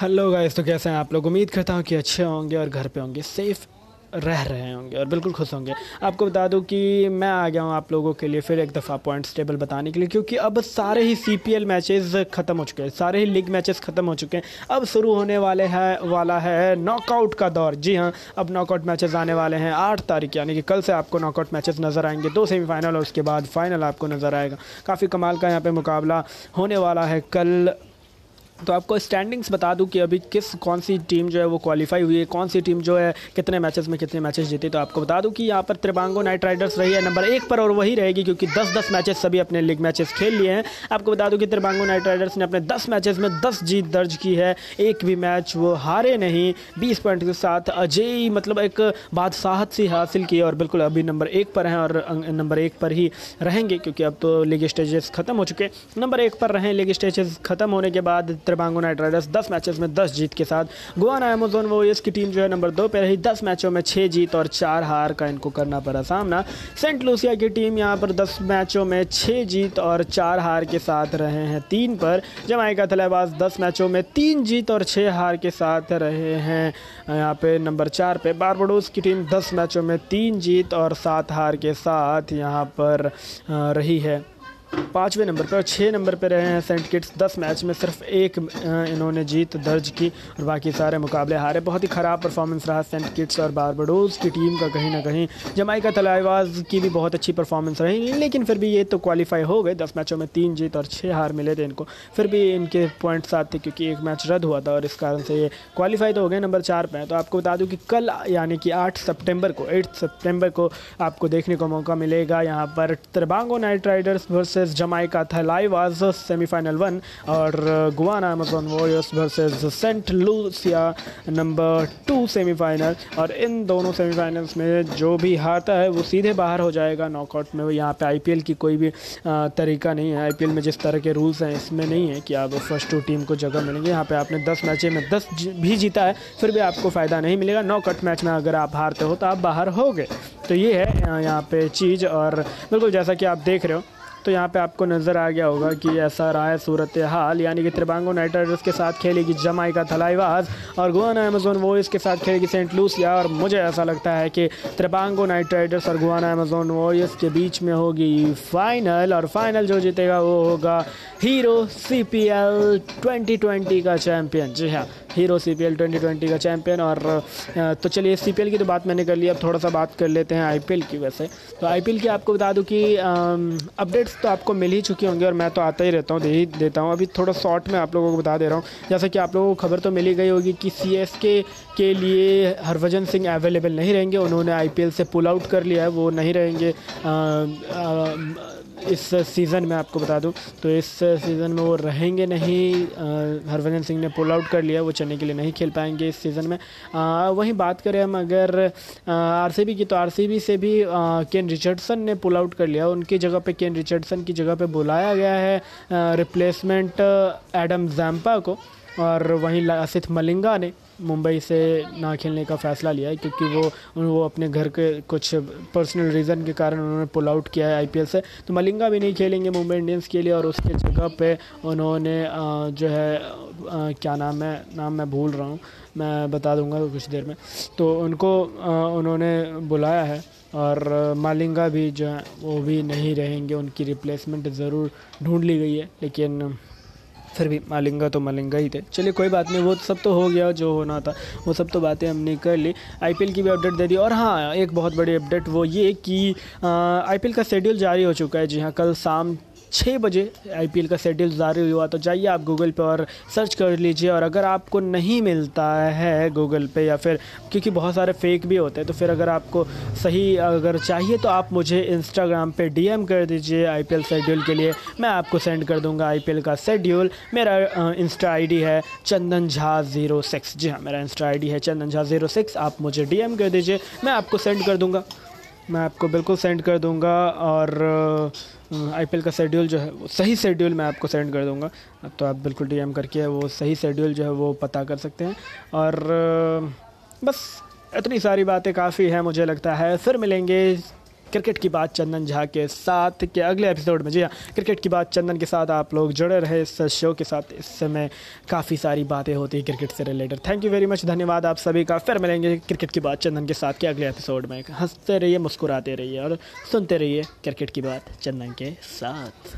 Hello guys तो कैसे हैं आप लोग? उम्मीद करता हूँ कि अच्छे होंगे और घर पे होंगे सेफ़ रह रहे होंगे और बिल्कुल खुश होंगे। आपको बता दूँ कि मैं आ गया हूँ आप लोगों के लिए फिर एक दफ़ा पॉइंट्स टेबल बताने के लिए, क्योंकि अब सारे ही सी पी एल मैचेज़ ख़त्म हो चुके हैं, सारे ही लीग मैचेस ख़त्म हो चुके हैं। अब शुरू होने वाले हैं, वाला है नॉकआउट का दौर। जी हाँ अब नॉकआउट मैचेस आने वाले हैं आठ तारीख, यानी कि कल से आपको नॉकआउट मैचेस नज़र आएँगे, दो सेमीफाइनल और उसके बाद फाइनल आपको नज़र आएगा। काफ़ी कमाल का यहाँ पर मुकाबला होने वाला है कल तो आपको स्टैंडिंग्स बता दूँ कि अभी किस, कौन सी टीम जो है वो क्वालिफाई हुई है, कौन सी टीम जो है, कितने मैचेस में कितने मैचेस जीती तो आपको बता दूँ कि यहाँ पर त्रिबांगो नाइट राइडर्स रही है नंबर एक पर और वही रहेगी क्योंकि दस दस मैचेस सभी अपने लीग मैचेस खेल लिए हैं। आपको बता दूँ कि त्रिबांगो नाइट राइडर्स ने अपने दस मैचेस में दस जीत दर्ज की है, एक भी मैच वो हारे नहीं। बीस पॉइंट के साथ अजय मतलब एक बादशाहत सी हासिल की और बिल्कुल अभी नंबर एक पर हैं और नंबर एक पर ही रहेंगे क्योंकि अब तो लीग स्टेजेस ख़त्म हो चुके नंबर एक पर रहें लीग स्टेजेस ख़त्म होने के बाद त्रिबांगो नाइट राइडर्स दस मैचेस में दस जीत के साथ गोवाना अमेजोन वॉरियर्स की टीम जो है नंबर दो पर रही। दस मैचों में छः जीत और चार हार का इनको करना पड़ा सामना। सेंट लूसिया की टीम यहाँ पर दस मैचों में छः जीत और चार हार के साथ रहे हैं तीन पर। जमाइका थलेबाज दस मैचों में तीन जीत और छः हार के साथ रहे हैं। यहाँ पे नंबर चार पे बारबडोस की टीम दस मैचों में तीन जीत और सात हार के साथ यहाँ पर रही है। पाँचवें नंबर पर और छः नंबर पर रहे हैं सेंट किट्स। दस मैच में सिर्फ़ एक इन्होंने जीत दर्ज की और बाकी सारे मुकाबले हारे। बहुत ही ख़राब परफॉर्मेंस रहा सेंट किट्स और बारबडोज की टीम का कहीं ना कहीं। जमाइका तलावाज की भी बहुत अच्छी परफॉर्मेंस रही, लेकिन फिर भी ये तो क्वालिफाई हो गए। दस मैचों में तीन जीत और छः हार मिले थे इनको। फिर भी इनके पॉइंट साथ थे, क्योंकि एक मैच रद्द हुआ था और इस कारण से ये क्वालिफाई तो हो गए नंबर चार पर तो आपको बता दूँ कि कल, यानी कि आठ सेप्टेम्बर को एट सेप्टेम्बर को आपको देखने को मौका मिलेगा। यहाँ पर Trinbago Knight Riders versus Jamaica था लाइव आज सेमीफाइनल वन और Guyana Amazon Warriors versus Saint Lucia number two semifinal और इन दोनों सेमीफाइनल्स में जो भी हारता है, वो सीधे बाहर हो जाएगा नॉकआउट में। यहाँ पे आईपीएल की कोई भी तरीका नहीं है। आईपीएल में जिस तरह के रूल्स हैं, इसमें नहीं है कि आप फ़र्स्ट टू टीम को जगह मिलेंगे। यहाँ पे आपने दस मैचे में दस भी जीता है, फिर भी आपको फ़ायदा नहीं मिलेगा। नॉकआउट मैच में अगर आप हारते हो तो आप बाहर हो गए तो ये है यहाँ पे चीज़, और बिल्कुल जैसा कि आप देख रहे हो तो यहाँ पे आपको नज़र आ गया होगा कि ऐसा रहा है सूरत हाल यानी कि त्रिबांगो नाइट राइडर्स के साथ खेलेगी जमाई का थलाईवाज और गुआना अमेजोन वो इसके साथ खेलेगी सेंट लूसिया और मुझे ऐसा लगता है कि त्रिबांगो नाइट राइडर्स और गुआना अमेजोन वॉरियर्स के बीच में होगी फाइनल और फाइनल जो जीतेगा वो होगा Hero C P L twenty twenty का चैम्पियन जी हाँ Hero C P L twenty twenty का चैम्पियन और तो चलिए सी पी एल की तो बात मैंने कर ली, अब थोड़ा सा बात कर लेते हैं आई पी एल की वैसे। तो आई पी एल की आपको बता दूँ कि अपडेट्स तो आपको मिल ही चुकी होंगी और मैं तो आता ही रहता हूँ दे ही देता हूँ। अभी थोड़ा शॉर्ट में आप लोगों को बता दे रहा हूँ। जैसा कि आप लोगों को खबर तो मिली गई होगी कि सी एस के के लिए हरभजन सिंह अवेलेबल नहीं रहेंगे। उन्होंने आई पी एल से पुल आउट कर लिया है वो नहीं रहेंगे। आ, आ, इस सीज़न में आपको बता दूँ तो इस सीज़न में वो रहेंगे नहीं। हरभजन सिंह ने पुल आउट कर लिया वो चेन्नई के लिए नहीं खेल पाएँगे इस सीज़न में। वहीं बात करें हम अगर आरसीबी की तो आरसीबी से भी आ, केन रिचर्डसन ने पुल आउट कर लिया। उनकी जगह पे केन रिचर्डसन की जगह पे बुलाया गया है रिप्लेसमेंट एडम जैम्पा को। और वहीं लासिथ मलिंगा ने मुंबई से ना खेलने का फ़ैसला लिया है, क्योंकि वो वो अपने घर के कुछ पर्सनल रीज़न के कारण उन्होंने पुल आउट किया है आईपीएल से। तो मलिंगा भी नहीं खेलेंगे मुंबई इंडियंस के लिए, और उसके जगह पे उन्होंने जो है क्या नाम है, नाम मैं भूल रहा हूँ, मैं बता दूँगा कुछ देर में। तो उनको उन्होंने बुलाया है, और मालिंगा भी जो है, वो भी नहीं रहेंगे, उनकी रिप्लेसमेंट ज़रूर ढूंढ ली गई है, लेकिन फिर भी मालिंगा तो मालिंगा ही थे। चलिए, कोई बात नहीं, वो सब तो हो गया, जो होना था, वो सब तो बातें हमने कर ली। आईपीएल की भी अपडेट दे दी, और हाँ एक बहुत बड़ी अपडेट वो ये कि आईपीएल का शेड्यूल जारी हो चुका है। जी हाँ कल शाम छः बजे आईपीएल का शेड्यूल जारी हुआ तो जाइए आप गूगल पे और सर्च कर लीजिए। और अगर आपको नहीं मिलता है गूगल पे या फिर क्योंकि बहुत सारे फेक भी होते हैं तो फिर अगर आपको सही अगर चाहिए तो आप मुझे इंस्टाग्राम पे डीएम कर दीजिए आईपीएल शेड्यूल के लिए। मैं आपको सेंड कर दूँगा आईपीएल का शेड्यूल मेरा इंस्टा आईडी है चंदन झा ज़ीरो सिक्स जी हाँ मेरा इंस्टा आईडी है चंदन झा ज़ीरो सिक्स आप मुझे डीएम कर दीजिए, मैं आपको सेंड कर दूँगा। मैं आपको बिल्कुल सेंड कर दूँगा और आईपीएल का शेड्यूल जो है, वो सही शेड्यूल मैं आपको सेंड कर दूँगा। तो आप बिल्कुल डीएम करके वो सही शेड्यूल जो है, वो पता कर सकते हैं। और बस इतनी सारी बातें काफ़ी हैं, मुझे लगता है। फिर मिलेंगे क्रिकेट की बात चंदन झा के साथ के अगले एपिसोड में। जी हाँ क्रिकेट की बात चंदन के साथ आप लोग जुड़े रहे इस शो के साथ। इस समय काफ़ी सारी बातें होती हैं क्रिकेट से related. Thank you very much धन्यवाद आप सभी का। फिर मिलेंगे क्रिकेट की बात चंदन के साथ के अगले एपिसोड में। हँसते रहिए, मुस्कुराते रहिए और सुनते रहिए क्रिकेट की बात चंदन के साथ।